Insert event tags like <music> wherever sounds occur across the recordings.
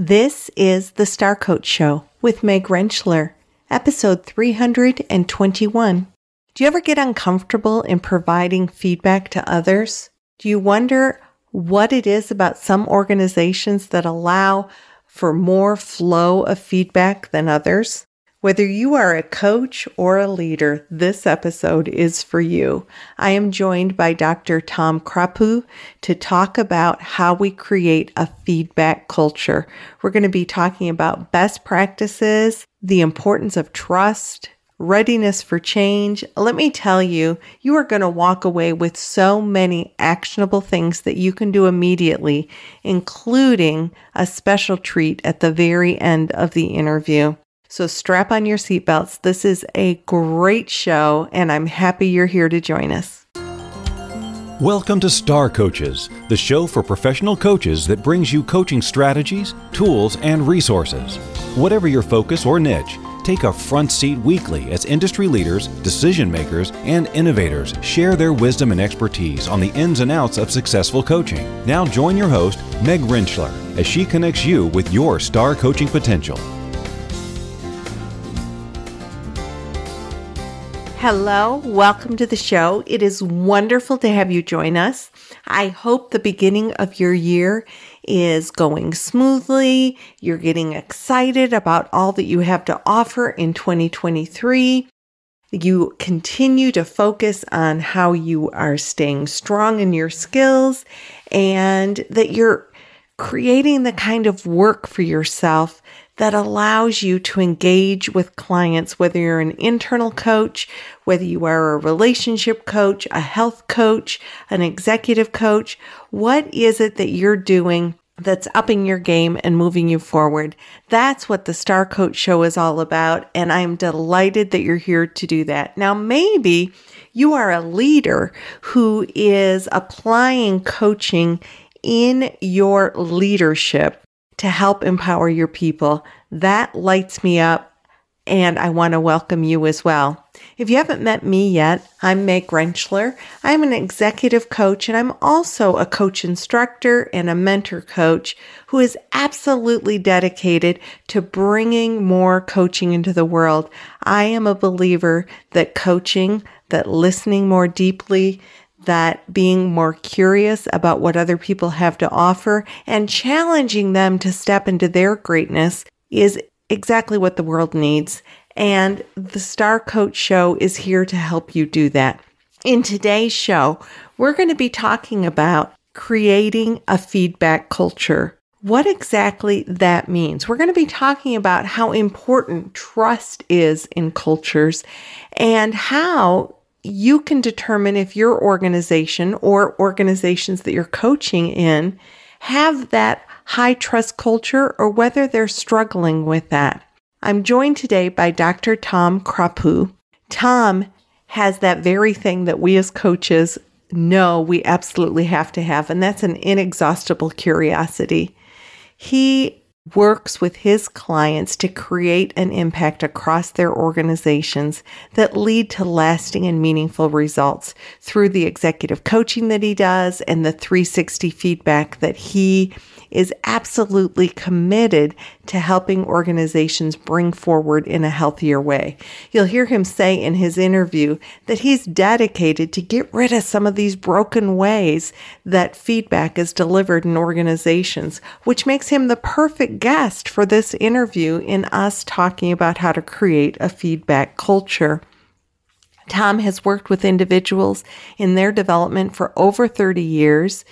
This is the Star Coach Show with Meg Rentschler, episode 321. Do you ever get uncomfortable in providing feedback to others? Do you wonder what it is about some organizations that allow for more flow of feedback than others? Whether you are a coach or a leader, this episode is for you. I am joined by Dr. Tom Krapu to talk about how we create a feedback culture. We're going to be talking about best practices, the importance of trust, readiness for change. Let me tell you, you are going to walk away with so many actionable things that you can do immediately, including a special treat at the very end of the interview. So strap on your seatbelts. This is a great show, and I'm happy you're here to join us. Welcome to Star Coaches, the show for professional coaches that brings you coaching strategies, tools, and resources. Whatever your focus or niche, take a front seat weekly as industry leaders, decision makers, and innovators share their wisdom and expertise on the ins and outs of successful coaching. Now join your host, Meg Rentschler, as she connects you with your star coaching potential. Hello, welcome to the show. It is wonderful to have you join us. I hope the beginning of your year is going smoothly. You're getting excited about all that you have to offer in 2023. You continue to focus on how you are staying strong in your skills and that you're creating the kind of work for yourself that allows you to engage with clients, whether you're an internal coach, whether you are a relationship coach, a health coach, an executive coach. What is it that you're doing that's upping your game and moving you forward? That's what the Star Coach Show is all about. And I'm delighted that you're here to do that. Now, maybe you are a leader who is applying coaching in your leadership to help empower your people. That lights me up and I want to welcome you as well. If you haven't met me yet, I'm Meg Rentschler. I'm an executive coach and I'm also a coach instructor and a mentor coach who is absolutely dedicated to bringing more coaching into the world. I am a believer that coaching, that listening more deeply, that being more curious about what other people have to offer and challenging them to step into their greatness is exactly what the world needs. And the Star Coach Show is here to help you do that. In today's show, we're going to be talking about creating a feedback culture. What exactly that means. We're going to be talking about how important trust is in cultures and how you can determine if your organization or organizations that you're coaching in have that high trust culture or whether they're struggling with that. I'm joined today by Dr. Tom Krapu. Tom has that very thing that we as coaches know we absolutely have to have, and that's an inexhaustible curiosity. He works with his clients to create an impact across their organizations that lead to lasting and meaningful results through the executive coaching that he does and the 360 feedback that he is absolutely committed to helping organizations bring forward in a healthier way. You'll hear him say in his interview that he's dedicated to get rid of some of these broken ways that feedback is delivered in organizations, which makes him the perfect guest for this interview in us talking about how to create a feedback culture. Tom has worked with individuals in their development for over 30 years.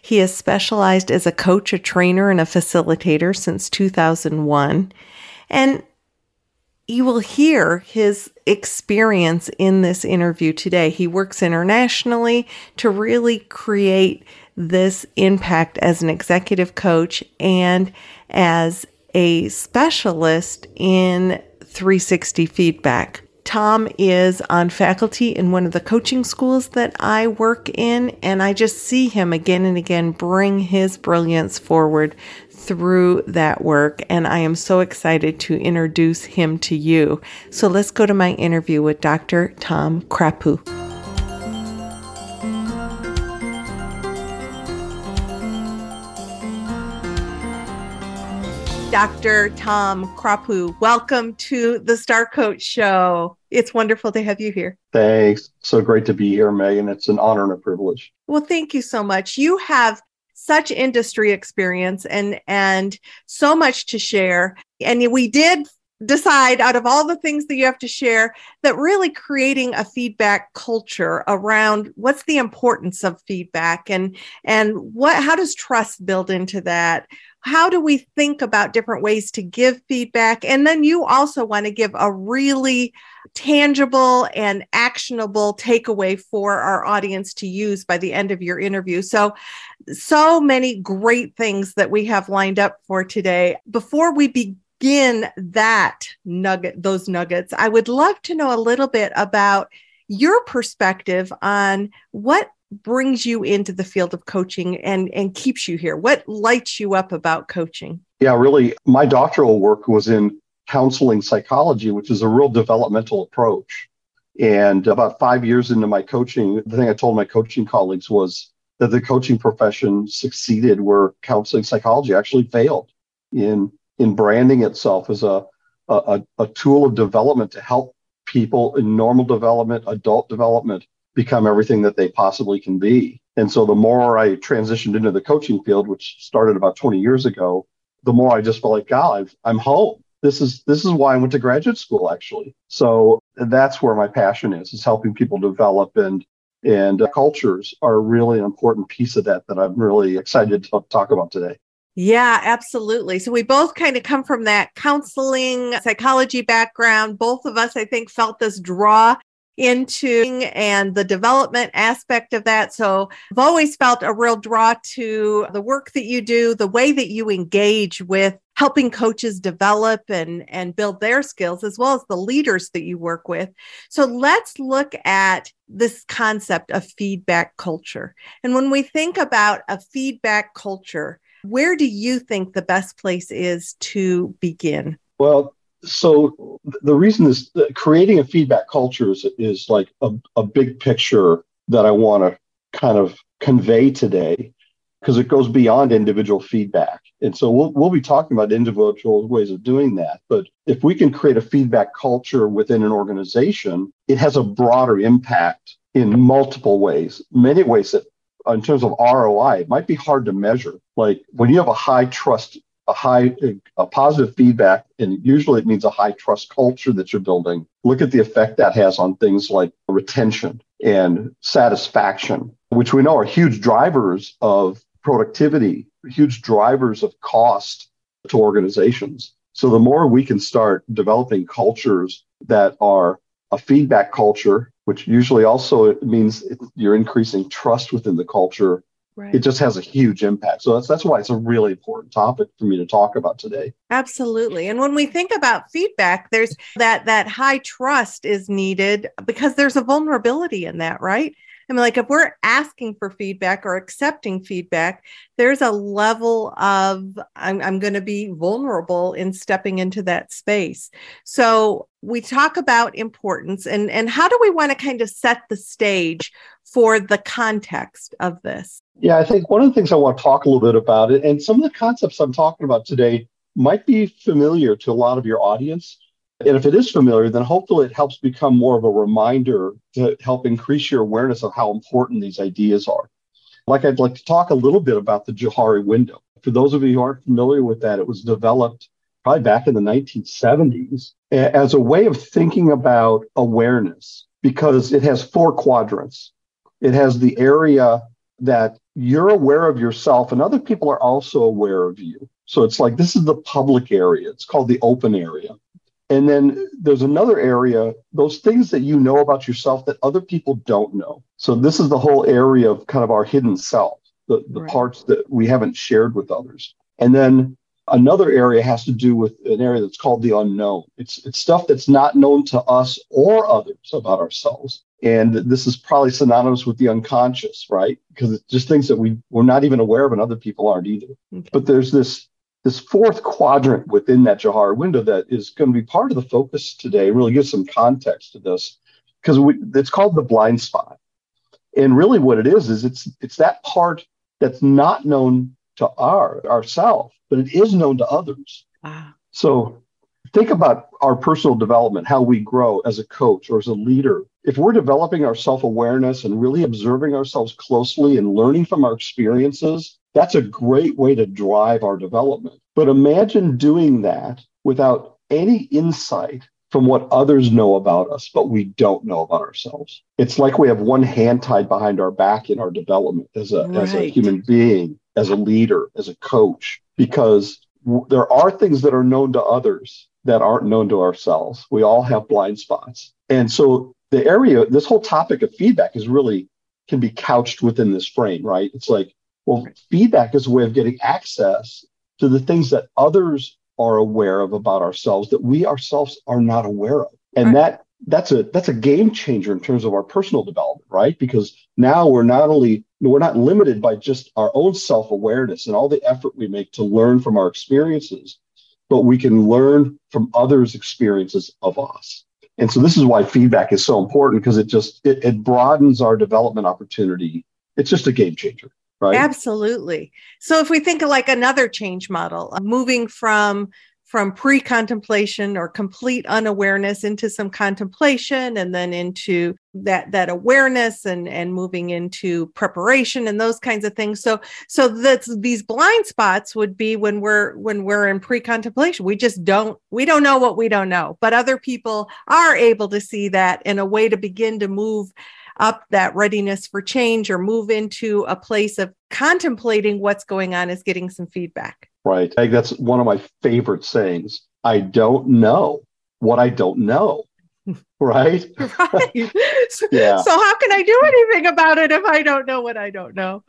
He has specialized as a coach, a trainer, and a facilitator since 2001. And you will hear his experience in this interview today. He works internationally to really create this impact as an executive coach and as a specialist in 360 feedback. Tom is on faculty in one of the coaching schools that I work in, and I just see him again and again bring his brilliance forward through that work. And I am so excited to introduce him to you. So let's go to my interview with Dr. Tom Krapu. Dr. Tom Krapu. Welcome to the Star Coach Show. It's wonderful to have you here. Thanks. So great to be here, Megan. It's an honor and a privilege. Well, thank you so much. You have such industry experience and and so much to share. And we did decide out of all the things that you have to share that really creating a feedback culture around what's the importance of feedback and and what how does trust build into that how do we think about different ways to give feedback? And then you also want to give a really tangible and actionable takeaway for our audience to use by the end of your interview. So, so many great things that we have lined up for today. Before we begin that nugget, those nuggets, I would love to know a little bit about your perspective on what brings you into the field of coaching and and keeps you here? What lights you up about coaching? Yeah, really, my doctoral work was in counseling psychology, which is a real developmental approach. And about five years into my coaching, the thing I told my coaching colleagues was that the coaching profession succeeded where counseling psychology actually failed in in branding itself as a a, a tool of development to help people in normal development, adult development, become everything that they possibly can be. And so the more I transitioned into the coaching field, which started about 20 years ago, the more I just felt like, God, I'm home. This is this is why I went to graduate school, actually. So that's where my passion is, is helping people develop and and uh, cultures are really an important piece of that that I'm really excited to talk about today. Yeah, absolutely. So we both kind of come from that counseling psychology background. Both of us, I think, felt this draw into and the development aspect of that. So I've always felt a real draw to the work that you do, the way that you engage with helping coaches develop and, and build their skills, as well as the leaders that you work with. So let's look at this concept of feedback culture. And when we think about a feedback culture, where do you think the best place is to begin? Well, so the reason is creating a feedback culture is, is like a, a big picture that I want to kind of convey today because it goes beyond individual feedback. And so we'll, we'll be talking about individual ways of doing that. But if we can create a feedback culture within an organization, it has a broader impact in multiple ways, many ways that in terms of ROI, it might be hard to measure. Like when you have a high trust a high, a positive feedback, and usually it means a high trust culture that you're building. Look at the effect that has on things like retention and satisfaction, which we know are huge drivers of productivity, huge drivers of cost to organizations. So the more we can start developing cultures that are a feedback culture, which usually also means you're increasing trust within the culture Right. It just has a huge impact. So that's that's why it's a really important topic for me to talk about today. Absolutely. And when we think about feedback, there's that that high trust is needed because there's a vulnerability in that, right? I mean, like if we're asking for feedback or accepting feedback, there's a level of I'm, I'm going to be vulnerable in stepping into that space. So we talk about importance and, and how do we want to kind of set the stage for the context of this? Yeah, I think one of the things I want to talk a little bit about and some of the concepts I'm talking about today might be familiar to a lot of your audience. And if it is familiar, then hopefully it helps become more of a reminder to help increase your awareness of how important these ideas are. Like, I'd like to talk a little bit about the Johari window. For those of you who aren't familiar with that, it was developed probably back in the 1970s as a way of thinking about awareness because it has four quadrants. It has the area that you're aware of yourself and other people are also aware of you. So it's like this is the public area. It's called the open area. And then there's another area, those things that you know about yourself that other people don't know. So this is the whole area of kind of our hidden self, the, the right. parts that we haven't shared with others. And then another area has to do with an area that's called the unknown. It's it's stuff that's not known to us or others about ourselves. And this is probably synonymous with the unconscious, right? Because it's just things that we, we're not even aware of and other people aren't either. Okay. But there's this this fourth quadrant within that Johari window that is going to be part of the focus today, really gives some context to this, because it's called the blind spot. And really what it is, is it's it's that part that's not known to our ourself, but it is known to others. Wow. So think about our personal development, how we grow as a coach or as a leader. If we're developing our self awareness and really observing ourselves closely and learning from our experiences, that's a great way to drive our development. But imagine doing that without any insight from what others know about us, but we don't know about ourselves. It's like we have one hand tied behind our back in our development as a, right. as a human being, as a leader, as a coach, because w- there are things that are known to others that aren't known to ourselves. We all have blind spots. And so the area, this whole topic of feedback is really can be couched within this frame, right? It's like, well, feedback is a way of getting access to the things that others are aware of about ourselves that we ourselves are not aware of. And right. that that's a that's a game changer in terms of our personal development, right? Because now we're not only we're not limited by just our own self-awareness and all the effort we make to learn from our experiences, but we can learn from others' experiences of us. And so this is why feedback is so important because it just it, it broadens our development opportunity. It's just a game changer. Right? Absolutely. So if we think of like another change model, uh, moving from from pre-contemplation or complete unawareness into some contemplation and then into that that awareness and and moving into preparation and those kinds of things so so that's these blind spots would be when we're when we're in pre-contemplation we just don't we don't know what we don't know but other people are able to see that in a way to begin to move up that readiness for change or move into a place of contemplating what's going on is getting some feedback. Right. I that's one of my favorite sayings. I don't know what I don't know. <laughs> Right. right. <laughs> <laughs> yeah. So how can I do anything about it if I don't know what I don't know?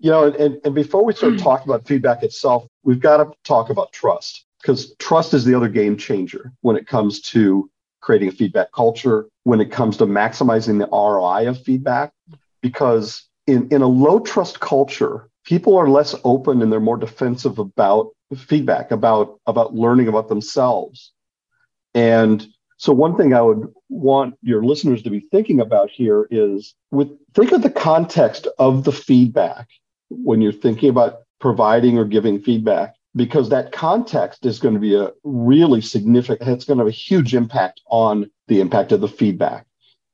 You know, and, and before we start hmm. talking about feedback itself, we've got to talk about trust because trust is the other game changer when it comes to creating a feedback culture, when it comes to maximizing the ROI of feedback, because in, in a low trust culture, people are less open and they're more defensive about feedback, about, about learning about themselves. And so one thing I would want your listeners to be thinking about here is with think of the context of the feedback when you're thinking about providing or giving feedback because that context is going to be a really significant it's going to have a huge impact on the impact of the feedback.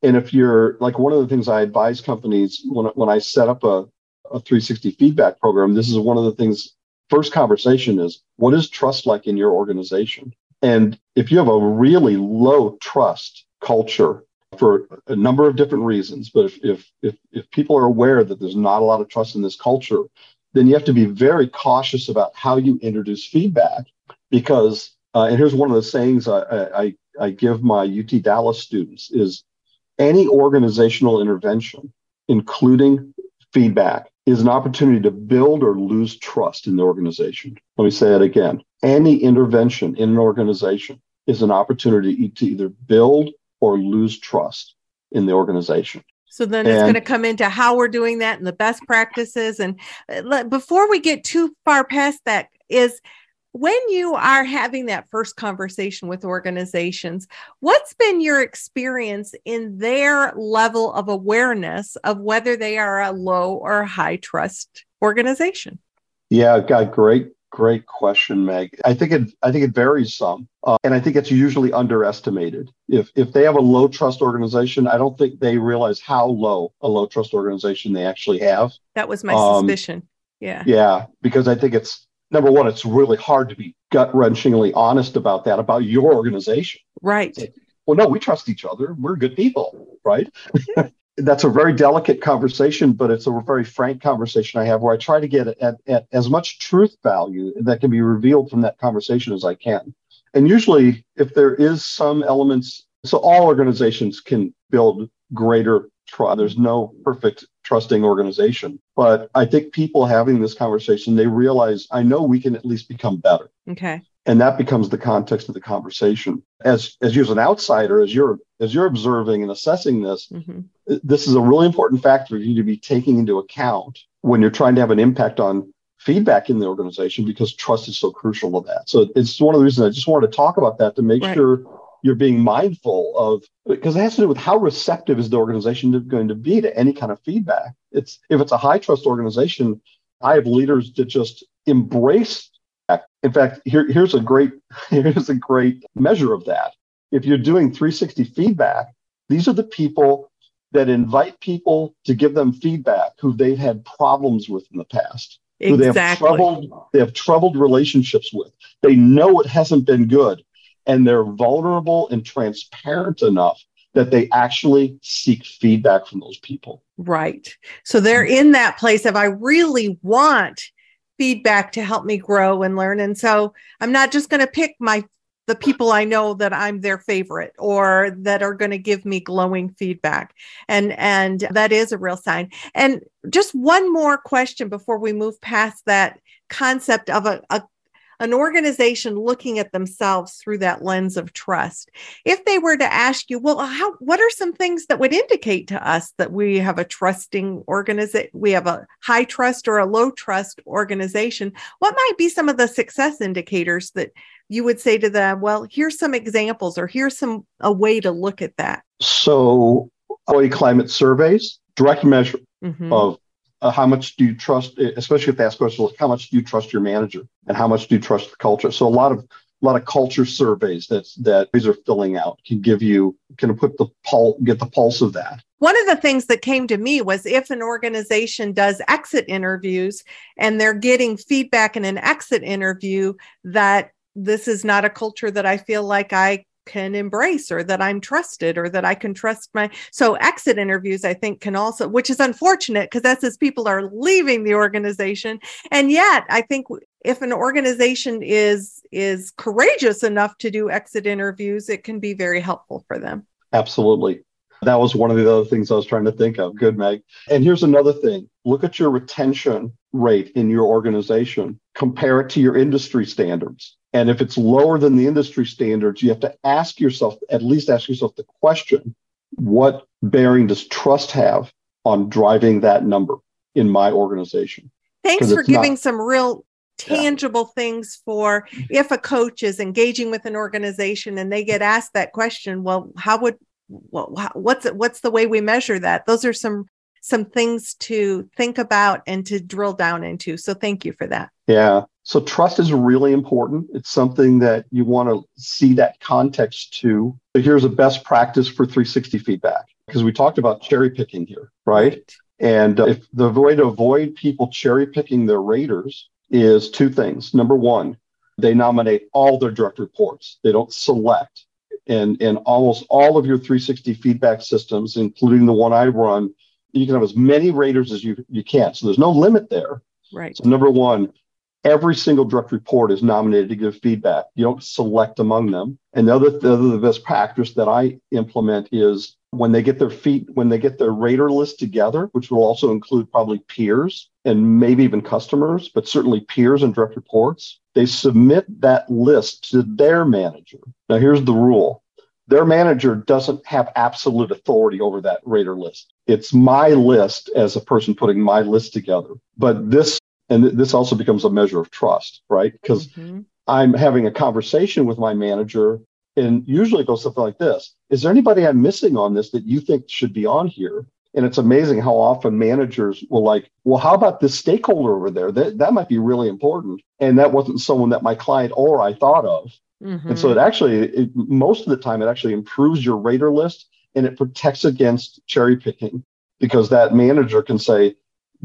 And if you're like one of the things i advise companies when, when i set up a, a 360 feedback program this is one of the things first conversation is what is trust like in your organization? And if you have a really low trust culture for a number of different reasons but if, if if if people are aware that there's not a lot of trust in this culture then you have to be very cautious about how you introduce feedback because uh, and here's one of the sayings I, I, I give my UT Dallas students is any organizational intervention, including feedback, is an opportunity to build or lose trust in the organization. Let me say that again. Any intervention in an organization is an opportunity to either build or lose trust in the organization. So then it's going to come into how we're doing that and the best practices. And uh, before we get too far past that, is when you are having that first conversation with organizations, what's been your experience in their level of awareness of whether they are a low or high trust organization? Yeah, got great Great question, Meg. I think it I think it varies some, uh, and I think it's usually underestimated. If if they have a low trust organization, I don't think they realize how low a low trust organization they actually have. That was my um, suspicion. Yeah. Yeah, because I think it's number one, it's really hard to be gut wrenchingly honest about that about your organization. Right. Like, well, no, we trust each other. We're good people, right? That's a very delicate conversation, but it's a very frank conversation I have where I try to get at, at as much truth value that can be revealed from that conversation as I can. And usually, if there is some elements, so all organizations can build greater trust. There's no perfect trusting organization, but I think people having this conversation, they realize I know we can at least become better. Okay and that becomes the context of the conversation as as you as an outsider as you're as you're observing and assessing this mm-hmm. this is a really important factor for you to be taking into account when you're trying to have an impact on feedback in the organization because trust is so crucial to that so it's one of the reasons i just wanted to talk about that to make right. sure you're being mindful of because it has to do with how receptive is the organization going to be to any kind of feedback it's if it's a high trust organization i have leaders that just embrace In fact, here, here's a great <laughs> here's a great measure of that. If you're doing 360 feedback, these are the people that invite people to give them feedback who they've had problems with in the past, exactly. who they have troubled they have troubled relationships with. They know it hasn't been good, and they're vulnerable and transparent enough that they actually seek feedback from those people. Right. So they're in that place of I really want feedback to help me grow and learn. And so I'm not just going to pick my the people I know that I'm their favorite or that are going to give me glowing feedback. And and that is a real sign. And just one more question before we move past that concept of a, a an organization looking at themselves through that lens of trust. If they were to ask you well how what are some things that would indicate to us that we have a trusting organization we have a high trust or a low trust organization? What might be some of the success indicators that you would say to them well here's some examples or here's some a way to look at that. So climate surveys direct measure mm-hmm. of uh, how much do you trust, especially if they ask questions like how much do you trust your manager and how much do you trust the culture? So a lot of a lot of culture surveys that that these are filling out can give you can put the pulse get the pulse of that. One of the things that came to me was if an organization does exit interviews and they're getting feedback in an exit interview that this is not a culture that I feel like I can embrace or that I'm trusted or that I can trust my so exit interviews I think can also which is unfortunate because that's as people are leaving the organization and yet I think if an organization is is courageous enough to do exit interviews it can be very helpful for them. Absolutely. That was one of the other things I was trying to think of. Good, Meg. And here's another thing look at your retention rate in your organization, compare it to your industry standards. And if it's lower than the industry standards, you have to ask yourself, at least ask yourself the question what bearing does trust have on driving that number in my organization? Thanks for giving not, some real tangible yeah. things for if a coach is engaging with an organization and they get asked that question well how would well, what's what's the way we measure that those are some some things to think about and to drill down into so thank you for that yeah so trust is really important. It's something that you want to see that context to. So here's a best practice for 360 feedback because we talked about cherry picking here, right? And uh, if the way to avoid people cherry picking their raters is two things. Number one, they nominate all their direct reports. They don't select. And in almost all of your 360 feedback systems, including the one I run, you can have as many raters as you, you can. So there's no limit there. Right. So number one, every single direct report is nominated to give feedback. You don't select among them. And the other, the other best practice that I implement is when they get their feet, when they get their rater list together, which will also include probably peers and maybe even customers, but certainly peers and direct reports, they submit that list to their manager. Now, here's the rule. Their manager doesn't have absolute authority over that rater list. It's my list as a person putting my list together. But this and th- this also becomes a measure of trust, right? Because mm-hmm. I'm having a conversation with my manager, and usually it goes something like this Is there anybody I'm missing on this that you think should be on here? And it's amazing how often managers will like, well, how about this stakeholder over there? That, that might be really important. And that wasn't someone that my client or I thought of. Mm-hmm. And so it actually, it, most of the time, it actually improves your rater list and it protects against cherry picking because that manager can say,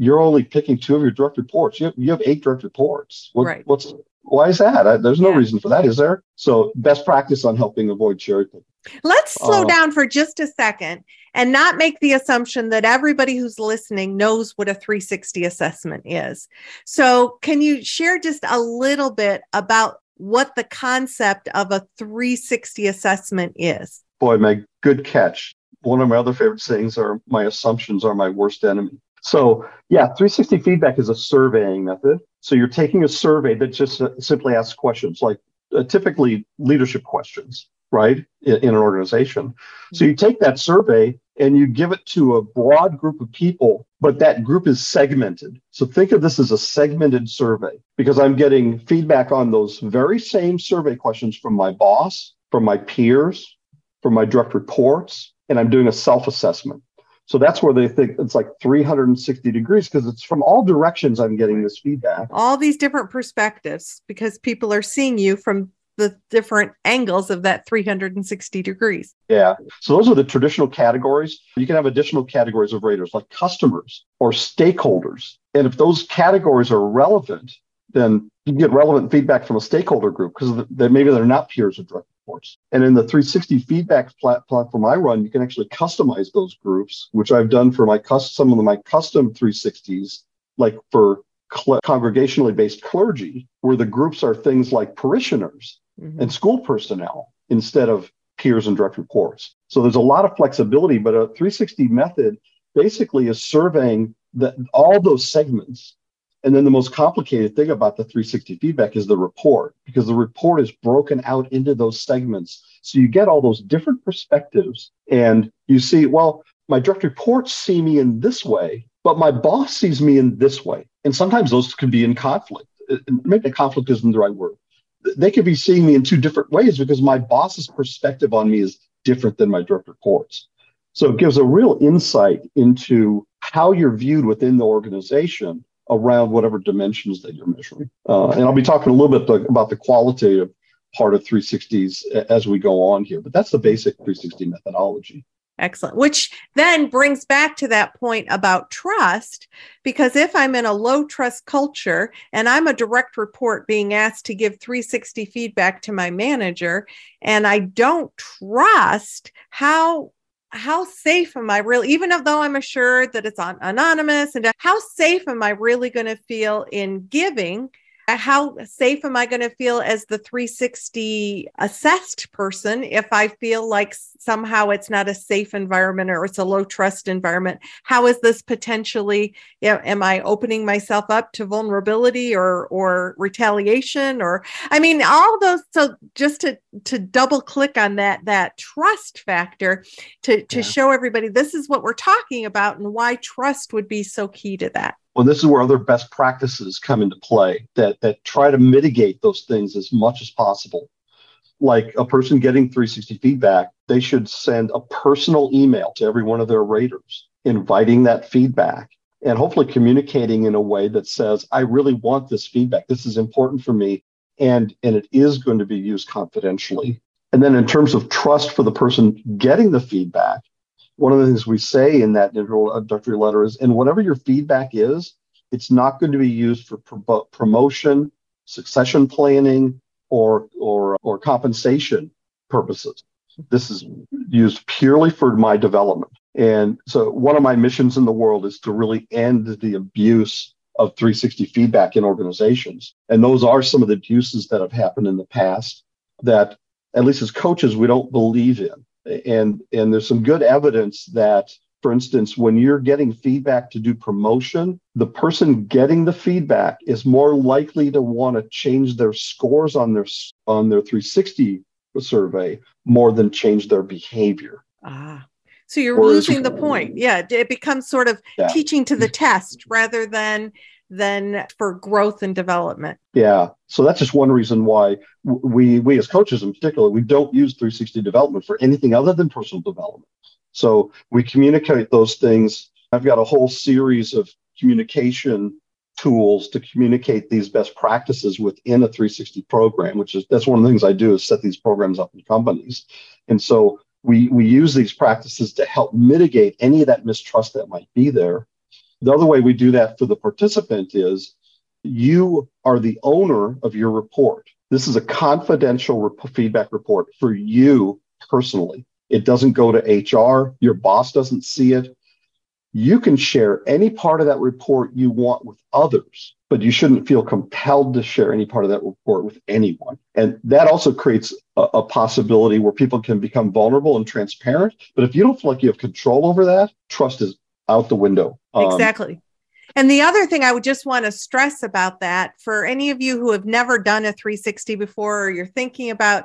you're only picking two of your direct reports. You have, you have eight direct reports. What, right. What's why is that? I, there's no yeah. reason for that, is there? So best practice on helping avoid cherry picking. Let's slow uh, down for just a second and not make the assumption that everybody who's listening knows what a 360 assessment is. So, can you share just a little bit about what the concept of a 360 assessment is? Boy, my good catch. One of my other favorite sayings are my assumptions are my worst enemy. So, yeah, 360 feedback is a surveying method. So, you're taking a survey that just uh, simply asks questions, like uh, typically leadership questions, right, in, in, an organization. So, you take that survey and you give it to a broad group of people, but that group is segmented. So, think of this as a segmented survey because I'm getting feedback on those very same survey questions from my boss, from my peers, from my direct reports, and I'm doing a self assessment. So that's where they think it's like 360 degrees because it's from all directions I'm getting this feedback. All these different perspectives because people are seeing you from the different angles of that 360 degrees. Yeah. So those are the traditional categories. You can have additional categories of raters like customers or stakeholders. And if those categories are relevant, then you get relevant feedback from a stakeholder group because maybe they're not peers or direct And in the 360 feedback plat- platform I run, you can actually customize those groups, which I've done for my cus- some of my custom 360s, like for cl- congregationally based clergy, where the groups are things like parishioners mm-hmm. and school personnel instead of peers and direct reports. So there's a lot of flexibility, but a 360 method basically is surveying the, all those segments and then the most complicated thing about the 360 feedback is the report, because the report is broken out into those segments. So you get all those different perspectives and you see, well, my direct reports see me in this way, but my boss sees me in this way. And sometimes those can be in conflict. Uh, maybe conflict isn't the right word. They could be seeing me in two different ways because my boss's perspective on me is different than my direct reports. So it gives a real insight into how you're viewed within the organization around whatever dimensions that you're measuring. Uh, and I'll be talking a little bit about the qualitative part of 360s as we go on here, but that's the basic 360 methodology. Excellent. Which then brings back to that point about trust, because if I'm in a low trust culture and I'm a direct report being asked to give 360 feedback to my manager, and I don't trust how how safe am I really, even though I'm assured that it's on, anonymous, and how safe am I really going to feel in giving Uh, how safe am I going to feel as the 360 assessed person if I feel like somehow it's not a safe environment or it's a low trust environment? How is this potentially, you know, am I opening myself up to vulnerability or or retaliation or I mean all those so just to to double click on that that trust factor to to yeah. show everybody this is what we're talking about and why trust would be so key to that. Well, this is where other best practices come into play that, that try to mitigate those things as much as possible. Like a person getting 360 feedback, they should send a personal email to every one of their raters, inviting that feedback and hopefully communicating in a way that says, I really want this feedback. This is important for me. And, and it is going to be used confidentially. And then in terms of trust for the person getting the feedback, one of the things we say in that introductory letter is, and whatever your feedback is, it's not going to be used for pro- promotion, succession planning, or or or compensation purposes. This is used purely for my development. And so one of my missions in the world is to really end the abuse of 360 feedback in organizations. And those are some of the abuses that have happened in the past that at least as coaches we don't believe in and and there's some good evidence that for instance when you're getting feedback to do promotion the person getting the feedback is more likely to want to change their scores on their on their 360 survey more than change their behavior ah so you're Whereas, losing the point yeah it becomes sort of yeah. teaching to the <laughs> test rather than than for growth and development. Yeah. So that's just one reason why we we as coaches in particular, we don't use 360 development for anything other than personal development. So we communicate those things. I've got a whole series of communication tools to communicate these best practices within a 360 program, which is that's one of the things I do is set these programs up in companies. And so we we use these practices to help mitigate any of that mistrust that might be there the other way we do that for the participant is you are the owner of your report. This is a confidential rep- feedback report for you personally. It doesn't go to HR, your boss doesn't see it. You can share any part of that report you want with others, but you shouldn't feel compelled to share any part of that report with anyone. And that also creates a, a possibility where people can become vulnerable and transparent. But if you don't feel like you have control over that, trust is out the window. Um, exactly. And the other thing I would just want to stress about that for any of you who have never done a 360 before, or you're thinking about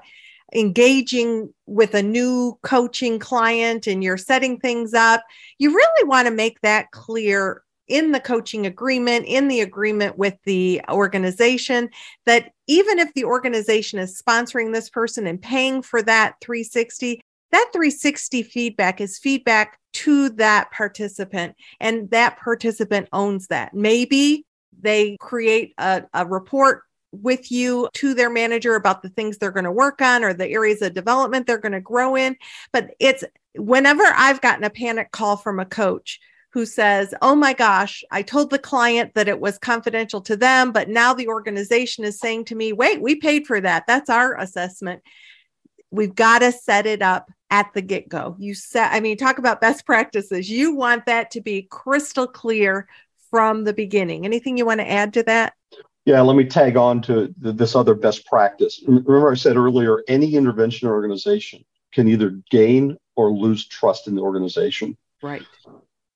engaging with a new coaching client and you're setting things up, you really want to make that clear in the coaching agreement, in the agreement with the organization, that even if the organization is sponsoring this person and paying for that 360, that 360 feedback is feedback to that participant, and that participant owns that. Maybe they create a, a report with you to their manager about the things they're going to work on or the areas of development they're going to grow in. But it's whenever I've gotten a panic call from a coach who says, Oh my gosh, I told the client that it was confidential to them, but now the organization is saying to me, Wait, we paid for that. That's our assessment. We've got to set it up at the get go. You set, I mean, talk about best practices. You want that to be crystal clear from the beginning. Anything you want to add to that? Yeah, let me tag on to this other best practice. Remember, I said earlier, any intervention organization can either gain or lose trust in the organization. Right.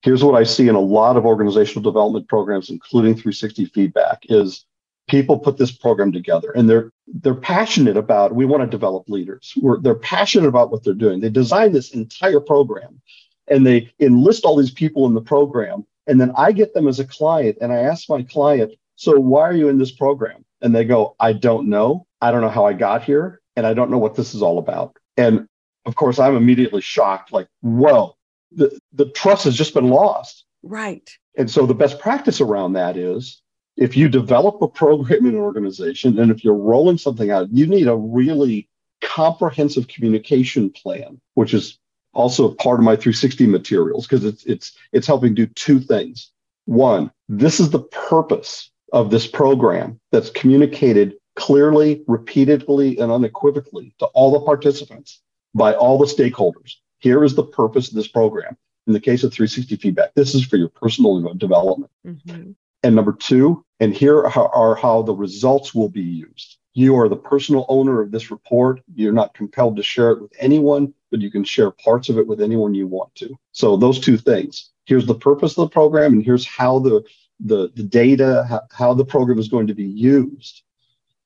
Here's what I see in a lot of organizational development programs, including 360 feedback, is people put this program together and they're they're passionate about we want to develop leaders. We're, they're passionate about what they're doing. They design this entire program and they enlist all these people in the program and then i get them as a client and i ask my client so why are you in this program? And they go i don't know. I don't know how i got here and i don't know what this is all about. And of course i'm immediately shocked like whoa the, the trust has just been lost. Right. And so the best practice around that is if you develop a program in an organization and if you're rolling something out, you need a really comprehensive communication plan, which is also part of my 360 materials because it's it's it's helping do two things. One, this is the purpose of this program that's communicated clearly, repeatedly, and unequivocally to all the participants by all the stakeholders. Here is the purpose of this program. In the case of 360 feedback, this is for your personal development. Mm-hmm. And number two, and here are how the results will be used. You are the personal owner of this report. You're not compelled to share it with anyone, but you can share parts of it with anyone you want to. So those two things. Here's the purpose of the program, and here's how the the, the data, how, how the program is going to be used.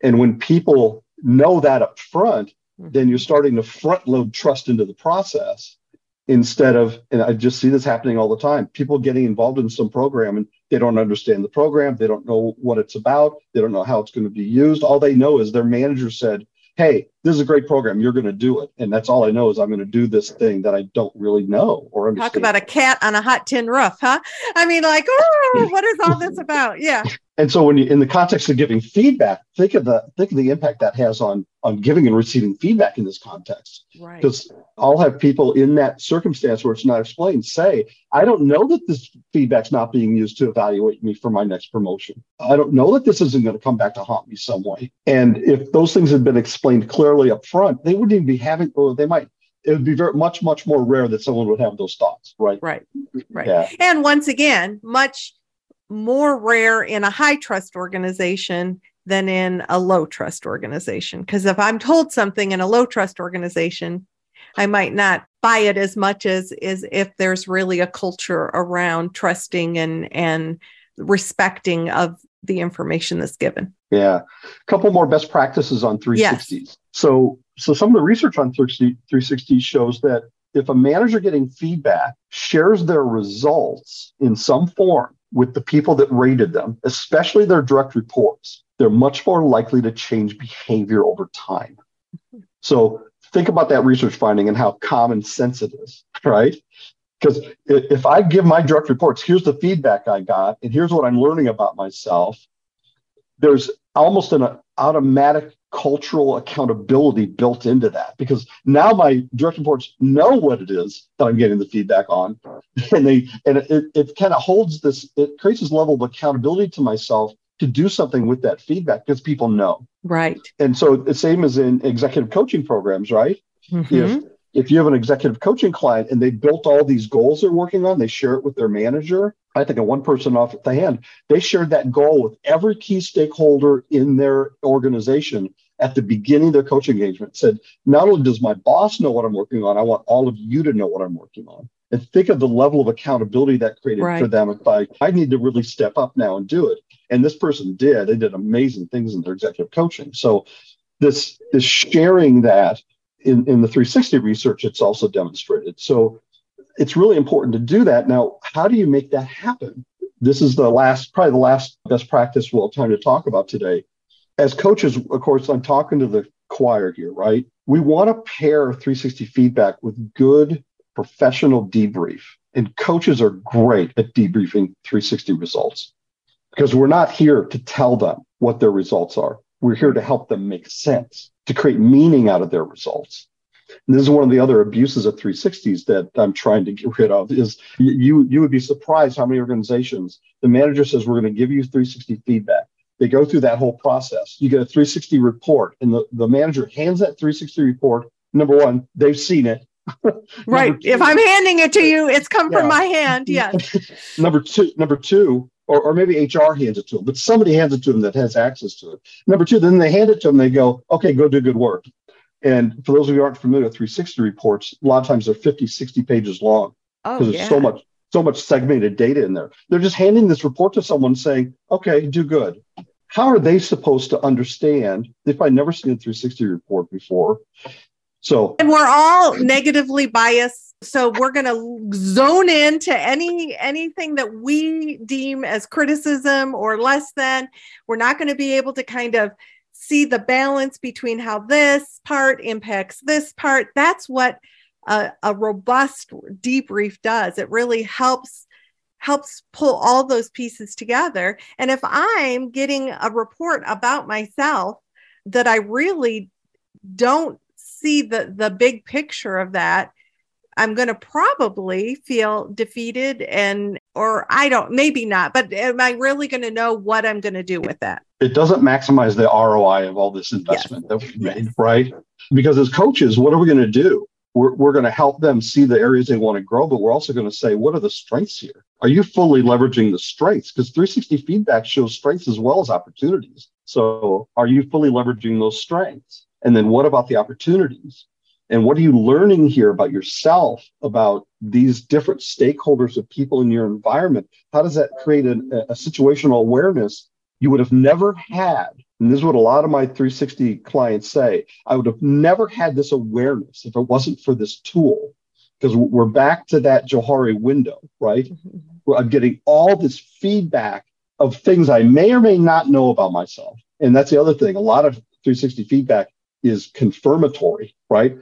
And when people know that up front, mm-hmm. then you're starting to front load trust into the process instead of, and I just see this happening all the time, people getting involved in some program and they don't understand the program. They don't know what it's about. They don't know how it's going to be used. All they know is their manager said, Hey, this is a great program. You're going to do it. And that's all I know is I'm going to do this thing that I don't really know or understand. Talk about a cat on a hot tin roof, huh? I mean, like, oh, what is all this about? Yeah <laughs> and so when you in the context of giving feedback think of the think of the impact that has on on giving and receiving feedback in this context right because i'll have people in that circumstance where it's not explained say i don't know that this feedback's not being used to evaluate me for my next promotion i don't know that this isn't going to come back to haunt me some way and if those things had been explained clearly up front they wouldn't even be having or they might it would be very much much more rare that someone would have those thoughts right right right yeah. and once again much more rare in a high trust organization than in a low trust organization. Because if I'm told something in a low trust organization, I might not buy it as much as is if there's really a culture around trusting and and respecting of the information that's given. Yeah. A couple more best practices on 360s. Yes. So so some of the research on 360 shows that if a manager getting feedback shares their results in some form with the people that rated them, especially their direct reports, they're much more likely to change behavior over time. Mm-hmm. So think about that research finding and how common sense it is, right? Because if I give my direct reports, here's the feedback I got, and here's what I'm learning about myself, there's almost an automatic cultural accountability built into that because now my direct reports know what it is that I'm getting the feedback on, <laughs> and they and it, it kind of holds this it creates this level of accountability to myself to do something with that feedback because people know. Right. And so the same as in executive coaching programs right? Mm-hmm. if if you have an executive coaching client and they built all these goals they're working on they share it with their manager I think of one person off the hand, they shared that goal with every key stakeholder in their organization at the beginning of their coaching engagement. Said, not only does my boss know what I'm working on, I want all of you to know what I'm working on. And think of the level of accountability that created right. for them. If I, I need to really step up now and do it. And this person did. They did amazing things in their executive coaching. So this this sharing that in, in the 360 research, it's also demonstrated. So it's really important to do that. Now, how do you make that happen? This is the last, probably the last best practice we'll have time to talk about today. As coaches, of course, I'm talking to the choir here, right? we want to pair 360 feedback with good professional debrief. And coaches are great at debriefing 360 results because we're not here to tell them what their results are. We're here to help them make sense, to create meaning out of their results. And this is one of the other abuses of 360s that I'm trying to get rid of is you you would be surprised how many organizations the manager says we're going to give you 360 feedback. They go through that whole process. You get a 360 report, and the, the manager hands that 360 report. Number one, they've seen it. <laughs> right. Two, if I'm handing it to you, it's come yeah. from my hand. <laughs> Yes. number two, number two, or, or maybe HR hands it to them, but somebody hands it to them that has access to it. Number two, then they hand it to them, they go, okay, go do good work. And for those of you who aren't familiar with 360 reports, a lot of times they're 50, 60 pages long because oh, there's yeah. so much, so much segmented data in there. They're just handing this report to someone saying, okay, do good. How are they supposed to understand? They've probably never seen a 360 report before. So and we're all negatively biased so we're going to zone in to any anything that we deem as criticism or less than. We're not going to be able to kind of see the balance between how this part impacts this part. That's what a, a robust debrief does. It really helps helps pull all those pieces together. And if i'm getting a report about myself that i really don't see the the big picture of that I'm going to probably feel defeated and, or I don't, maybe not, but am I really going to know what I'm going to do with that? It doesn't maximize the ROI of all this investment yes. that we've made, yes. right? Because as coaches, what are we going to do? We're, we're going to help them see the areas they want to grow, but we're also going to say, what are the strengths here? Are you fully leveraging the strengths? Because 360 feedback shows strengths as well as opportunities. So are you fully leveraging those strengths? And then what about the opportunities? And what are you learning here about yourself, about these different stakeholders of people in your environment? How does that create a, a situational awareness you would have never had? And this is what a lot of my 360 clients say. I would have never had this awareness if it wasn't for this tool. Because we're back to that Johari window, right? Mm-hmm. I'm getting all this feedback of things I may or may not know about myself. And that's the other thing. A lot of 360 feedback is confirmatory, right?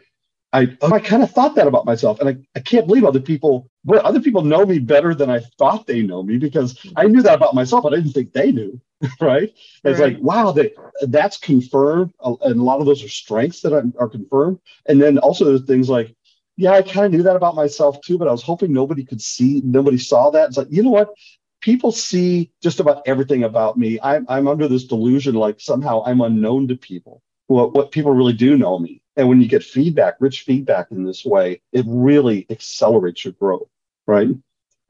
I, I kind of thought that about myself. And I, I can't believe other people, but other people know me better than I thought they know me because I knew that about myself, but I didn't think they knew. <laughs> Right. It's right. like, wow, that's confirmed. And a lot of those are strengths that are, are confirmed. And then also there's things like, yeah, I kind of knew that about myself too, but I was hoping nobody could see, nobody saw that. It's like, you know what? People see just about everything about me. I'm, I'm under this delusion like somehow I'm unknown to people. What, what people really do know me and when you get feedback, rich feedback in this way, it really accelerates your growth, right?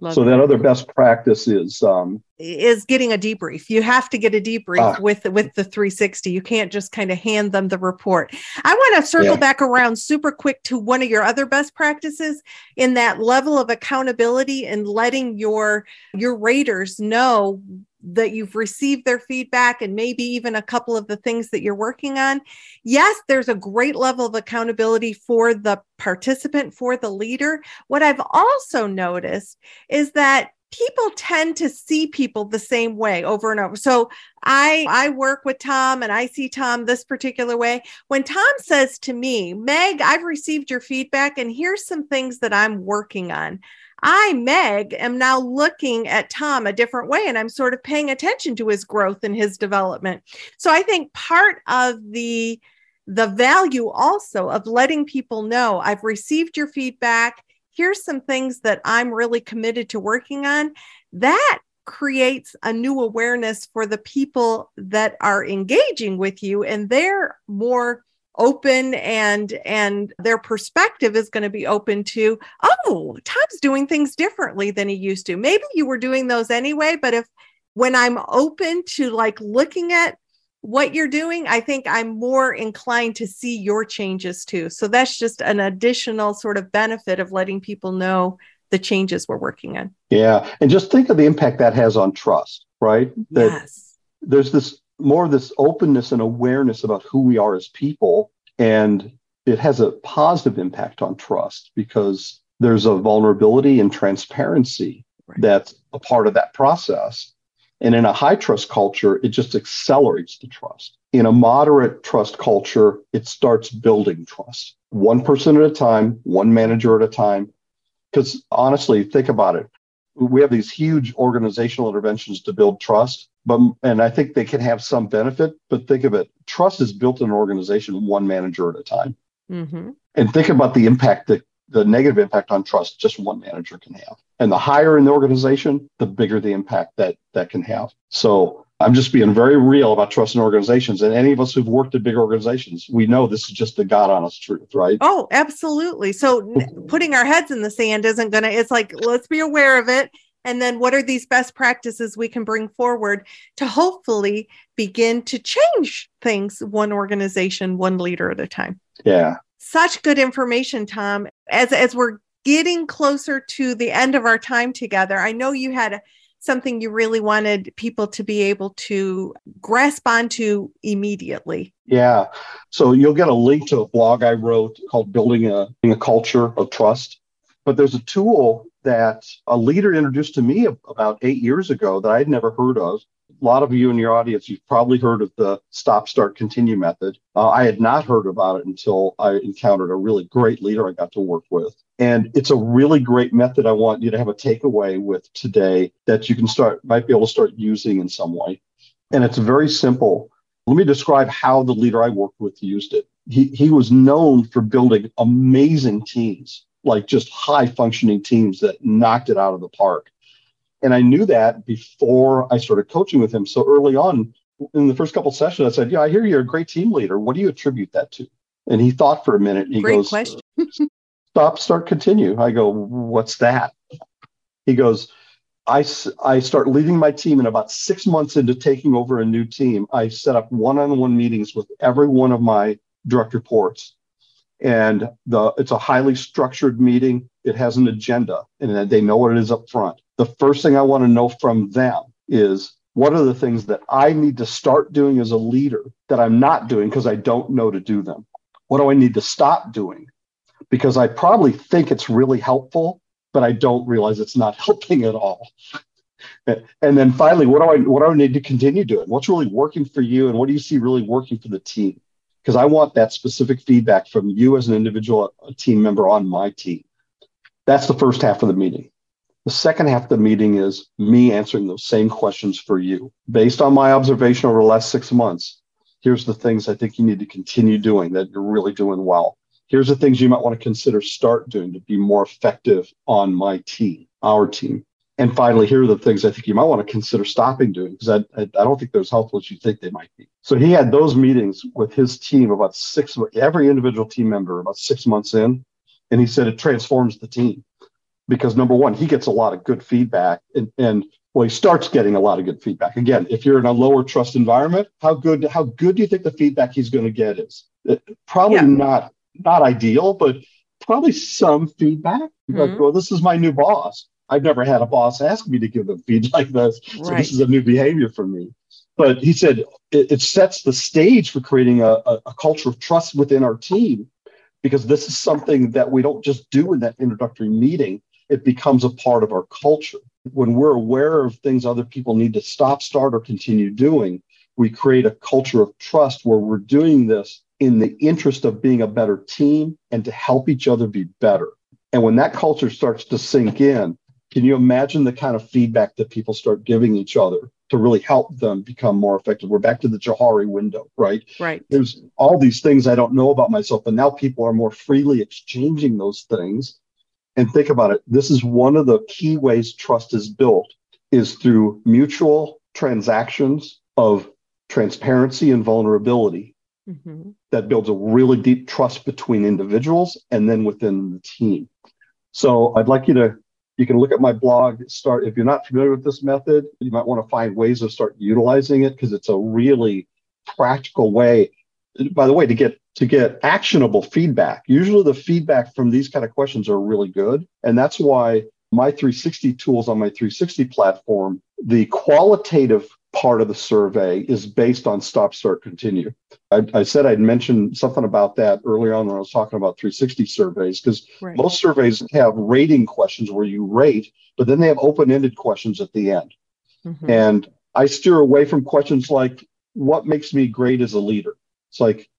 Love so that other best practice is um, is getting a debrief. You have to get a debrief uh, with with the 360. You can't just kind of hand them the report. I want to circle yeah. back around super quick to one of your other best practices in that level of accountability and letting your your raters know that you've received their feedback and maybe even a couple of the things that you're working on. Yes, there's a great level of accountability for the participant, for the leader. What I've also noticed is that people tend to see people the same way over and over. So I I work with Tom and I see Tom this particular way. When Tom says to me, "Meg, I've received your feedback and here's some things that I'm working on." I, Meg, am now looking at Tom a different way and I'm sort of paying attention to his growth and his development. So I think part of the the value also of letting people know I've received your feedback. Here's some things that I'm really committed to working on. That creates a new awareness for the people that are engaging with you and they're more open and and their perspective is going to be open to oh tom's doing things differently than he used to. Maybe you were doing those anyway but if when i'm open to like looking at what you're doing i think i'm more inclined to see your changes too. So that's just an additional sort of benefit of letting people know the changes we're working on. Yeah and just think of the impact that has on trust right? That yes. there's this more of this openness and awareness about who we are as people. And it has a positive impact on trust because there's a vulnerability and transparency right. that's a part of that process. And in a high trust culture, it just accelerates the trust. In a moderate trust culture, it starts building trust one person at a time, one manager at a time. Because honestly, think about it. We have these huge organizational interventions to build trust, but and I think they can have some benefit. But think of it: trust is built in an organization one manager at a time. Mm-hmm. And think about the impact that the negative impact on trust just one manager can have. And the higher in the organization, the bigger the impact that that can have. So I'm just being very real about trust in organizations. And any of us who've worked at big organizations, we know this is just the God honest truth, right? Oh, absolutely. So putting our heads in the sand isn't going to, it's like, let's be aware of it. And then what are these best practices we can bring forward to hopefully begin to change things one organization, one leader at a time? Yeah. Such good information, Tom. As as we're getting closer to the end of our time together, I know you had something you really wanted people to be able to grasp onto immediately. Yeah. So you'll get a link to a blog I wrote called Building a, a Culture of Trust. But there's a tool that a leader introduced to me about eight years ago that I'd never heard of. A lot of you in your audience, you've probably heard of the stop, start, continue method. Uh, I had not heard about it until I encountered a really great leader I got to work with. And it's a really great method I want you to have a takeaway with today that you can start, might be able to start using in some way. And it's very simple. Let me describe how the leader I worked with used it. He, he was known for building amazing teams like just high functioning teams that knocked it out of the park. And I knew that before I started coaching with him. So early on in the first couple sessions, I said, Yeah, I hear you're a great team leader. What do you attribute that to? And he thought for a minute. he great goes, question. <laughs> Stop, start, continue. I go, What's that? He goes, I, I start leading my team, and about six months into taking over a new team, I set up one on one meetings with every one of my direct reports and the it's a highly structured meeting. It has an agenda and they know what it is up front. The first thing i want to know from them is what are the things that i need to start doing as a leader that i'm not doing because i don't know to do them? What do i need to stop doing? Because i probably think it's really helpful but i don't realize it's not <laughs> helping at all. And then finally what do i what do i need to continue doing? What's really working for you and what do you see really working for the team because I want that specific feedback from you as an individual team member on my team. That's the first half of the meeting. The second half of the meeting is me answering those same questions for you. Based on my observation over the last six months, here's the things I think you need to continue doing that you're really doing well. Here's the things you might want to consider start doing to be more effective on my team, our team. And finally, here are the things I think you might want to consider stopping doing because I, I, I, don't think they're as helpful as you think they might be. So he had those meetings with his team about six, every individual team member about six months in. And he said it transforms the team because number one, he gets a lot of good feedback and, and well, he starts getting a lot of good feedback. Again, if you're in a lower trust environment, how good, how good do you think the feedback he's going to get is? It, probably yeah. not, not ideal, but probably some feedback. Mm-hmm. Like, well, this is my new boss I've never had a boss ask me to give a feed like this. So right. this is a new behavior for me. But he said it, it sets the stage for creating a, a, a, culture of trust within our team because this is something that we don't just do in that introductory meeting. It becomes a part of our culture. When we're aware of things other people need to stop, start, or continue doing, we create a culture of trust where we're doing this in the interest of being a better team and to help each other be better. And when that culture starts to sink in, can you imagine the kind of feedback that people start giving each other to really help them become more effective? We're back to the Johari window, right? Right. There's all these things I don't know about myself, and now people are more freely exchanging those things. And think about it. This is one of the key ways trust is built is through mutual transactions of transparency and vulnerability mm-hmm. that builds a really deep trust between individuals and then within the team. So I'd like you to you can look at my blog. Start if you're not familiar with this method, you might want to find ways to start utilizing it because it's a really practical way. By the way, to get to get actionable feedback. Usually, the feedback from these kind of questions are really good, and that's why my 360 tools on my 360 platform, the qualitative part of the survey is based on stop, start, continue. I, I, said I'd mentioned something about that earlier on when I was talking about 360 surveys, because right. most surveys have rating questions where you rate, but then they have open ended questions at the end. Mm-hmm. And I steer away from questions like, what makes me great as a leader. It's like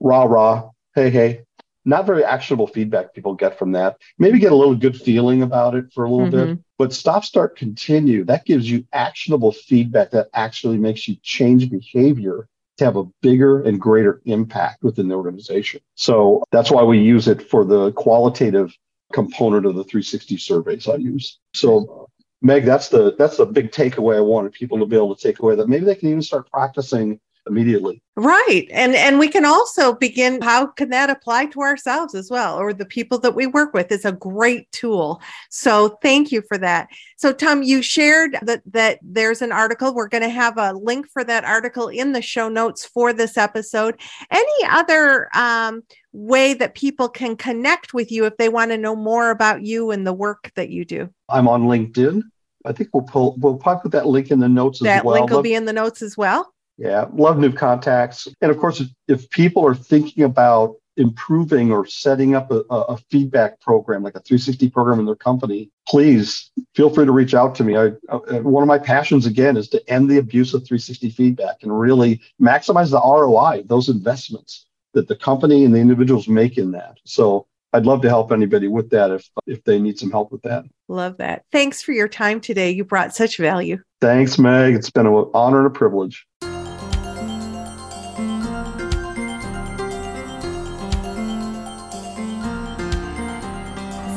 rah rah, hey hey. Not very actionable feedback people get from that. Maybe get a little good feeling about it for a little mm-hmm. bit, but stop, start, continue. That gives you actionable feedback that actually makes you change behavior to have a bigger and greater impact within the organization. So that's why we use it for the qualitative component of the 360 surveys I use. So Meg, that's the that's the big takeaway I wanted people to be able to take away that maybe they can even start practicing immediately. Right. And and we can also begin how can that apply to ourselves as well or the people that we work with. It's a great tool. So thank you for that. So Tom, you shared that that there's an article. We're going to have a link for that article in the show notes for this episode. Any other um, way that people can connect with you if they want to know more about you and the work that you do? I'm on LinkedIn. I think we'll pull we'll probably put that link in the notes that as well. That link will be in the notes as well. Yeah, love new contacts. And of course, if, people are thinking about improving or setting up a, a, feedback program, like a 360 program in their company, please feel free to reach out to me. I, I, one of my passions, again, is to end the abuse of 360 feedback and really maximize the ROI of those investments that the company and the individuals make in that. So I'd love to help anybody with that if if they need some help with that. Love that. Thanks for your time today. You brought such value. Thanks, Meg. It's been an honor and a privilege.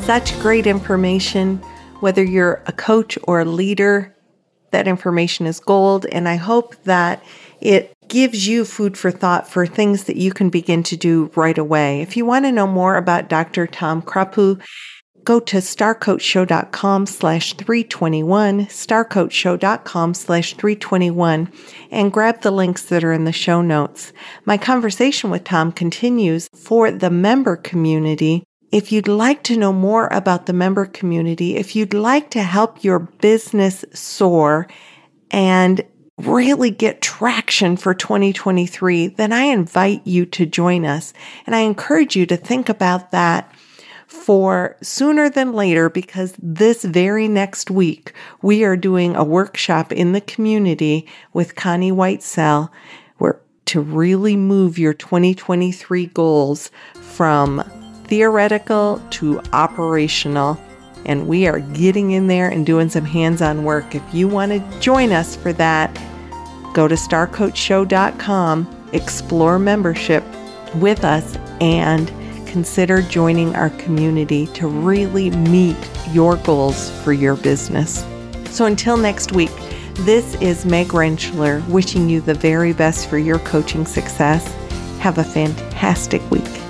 Such great information. Whether you're a coach or a leader, that information is gold. And I hope that it gives you food for thought for things that you can begin to do right away. If you want to know more about Dr. Tom Krapu, go to starcoachshow.com slash 321, starcoachshow.com slash 321, and grab the links that are in the show notes. My conversation with Tom continues for the member community if you'd like to know more about the member community, if you'd like to help your business soar and really get traction for 2023, then I invite you to join us. And I encourage you to think about that for sooner than later because this very next week we are doing a workshop in the community with Connie Whitesell where to really move your 2023 goals from theoretical to operational. And we are getting in there and doing some hands on work. If you want to join us for that, go to starcoachshow.com, explore membership with us, and consider joining our community to really meet your goals for your business. So until next week, this is Meg Rentschler wishing you the very best for your coaching success. Have a fantastic week.